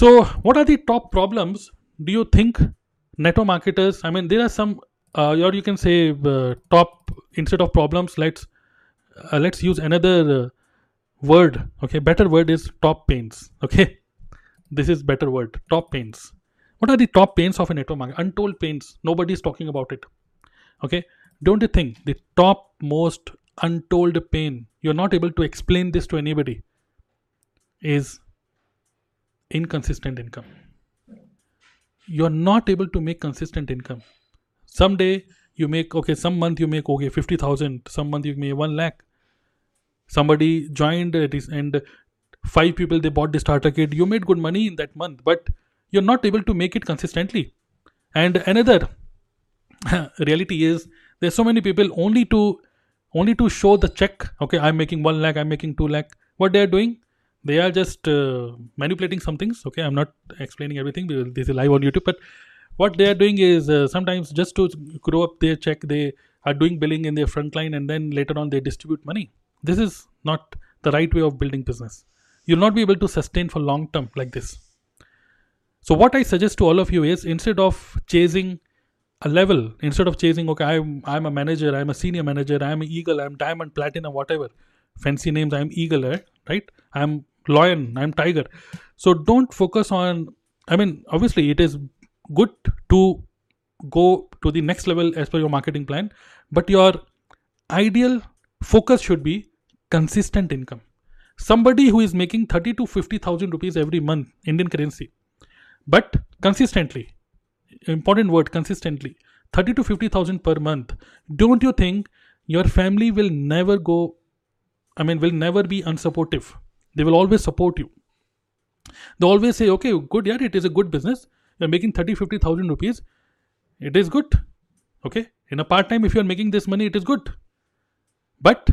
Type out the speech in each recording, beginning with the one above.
So, what are the top problems do you think network marketers? I mean, there are some, uh, or you can say uh, top instead of problems. Let's uh, let's use another uh, word. Okay, better word is top pains. Okay, this is better word. Top pains. What are the top pains of a network market? Untold pains. Nobody is talking about it. Okay, don't you think the top most untold pain you're not able to explain this to anybody is inconsistent income. You're not able to make consistent income. Someday you make okay some month you make okay 50000 some month you make 1 lakh. Somebody joined uh, this and five people they bought the starter kit. You made good money in that month but you're not able to make it consistently. And another reality is there's so many people only to only to show the check. Okay i'm making 1 lakh i'm making 2 lakh. What they are doing they are just uh, manipulating some things okay? I'm not explaining everything because this is live on youtube but what they are doing is uh, sometimes just to grow up their check they are doing billing in their front line and then later on they distribute money. This is not the right way of building business. You'll not be able to sustain for long term like this. So what i suggest to all of you is instead of chasing a level instead of chasing okay i'm i'm a manager i'm a senior manager i'm eagle i'm diamond platinum whatever fancy names i'm eagle right, right? i'm lion i'm tiger. So don't focus on i mean obviously it is good to go to the next level as per your marketing plan but your ideal focus should be consistent income. Somebody who is making 30 to 50000 rupees every month indian currency. But consistently important word consistently 30 to 50000 per month don't you think your family will never go i mean will never be unsupportive they will always support you. They always say okay good yeah it is a good business. You're making 30 50000 rupees. It is good. Okay? In a part time if you're making this money it is good. But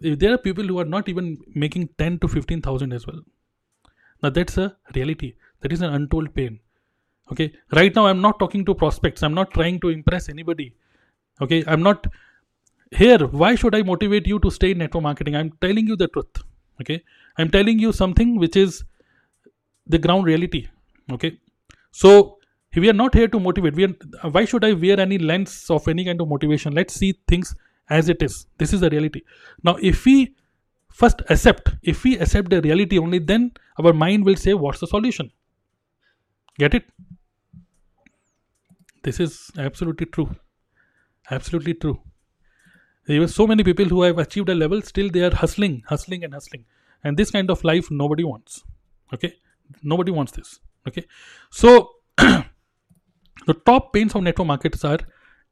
if there are people who are not even making 10 to 15000 as well now that's a reality. That is an untold pain. Okay? Right now i'm not talking to prospects. I'm not trying to impress anybody. Okay? I'm not here. Why should i motivate you to stay in network marketing? I'm telling you the truth okay? I'm telling you something which is the ground reality. Okay? So we are not here to motivate. We are why should i wear any lens of any kind of motivation? Let's see things as it is. This is the reality. Now if we first accept if we accept the reality only then our mind will say what's the solution? Get it? This is absolutely true. Absolutely true there were so many people who have achieved a level still they are hustling hustling and hustling. And this kind of life nobody wants. Okay? Nobody wants this. Okay? So the top pains of network marketers are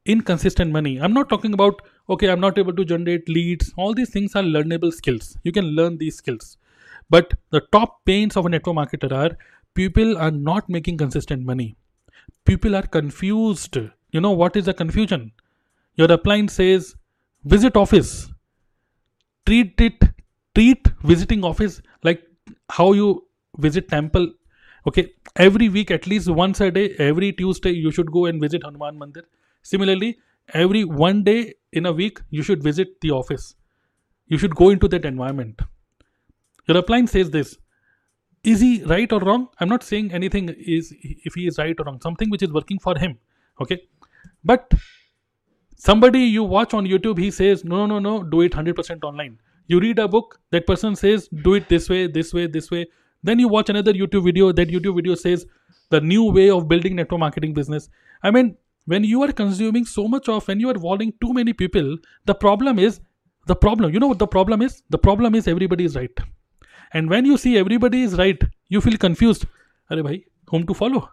inconsistent money. I'm not talking about okay i'm not able to generate leads. All these things are learnable skills. You can learn these skills. But the top pains of a network marketer are people are not making consistent money. People are confused. You know what is the confusion? Your upline says visit office. Treat it treat visiting office like how you visit temple. Okay every week at least once a day every tuesday you should go and visit hanuman mandir. Similarly every one day in a week you should visit the office. You should go into that environment. Your upline says this is he right or wrong? I'm not saying anything is if he is right or wrong something which is working for him. Okay? But somebody you watch on youtube he says no no no no do it 100% online. You read a book that person says do it this way this way this way. Then you watch another youtube video that youtube video says the new way of building network marketing business. I mean when you are consuming so much of when you are following too many people the problem is the problem you know what the problem is? The problem is everybody is right. And when you see everybody is right you feel confused. Are bhai, whom to follow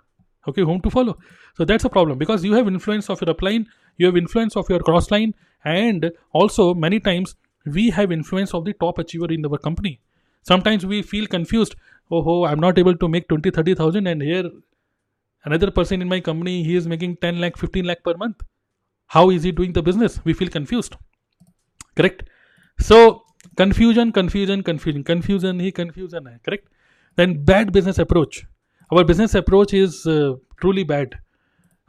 okay whom to follow. So that's a problem because you have influence of your upline you have influence of your cross line and also many times we have influence of the top achiever in our company. Sometimes we feel confused. Oh, oh i'm not able to make 20 30000 and here another person in my company he is making 10 lakh 15 lakh per month. How is he doing the business? We feel confused. Correct? So confusion confusion confusion confusion he confusion correct? Then bad business approach our business approach is uh, truly bad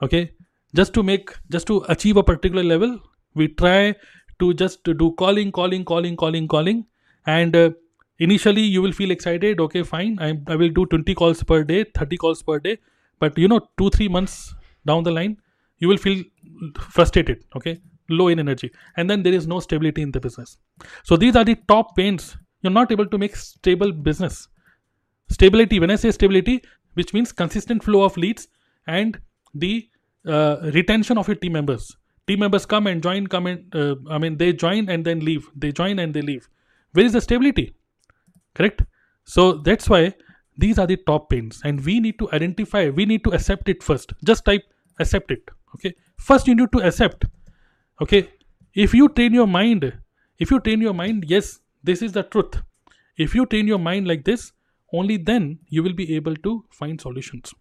okay? Just to make just to achieve a particular level we try to just to do calling calling calling calling calling and uh, initially you will feel excited okay fine I, I will do 20 calls per day 30 calls per day but you know two three months down the line you will feel frustrated okay? Low in energy and then there is no stability in the business. So these are the top pains. You're not able to make stable business. Stability when i say stability which means consistent flow of leads and the uh, retention of your team members. Team members come and join come and uh, i mean they join and then leave. They join and they leave. Where is the stability? Correct? So that's why these are the top pains. And we need to identify we need to accept it first. Just type accept it okay? First you need to accept okay? If you train your mind if you train your mind yes this is the truth. If you train your mind like this only then you will be able to find solutions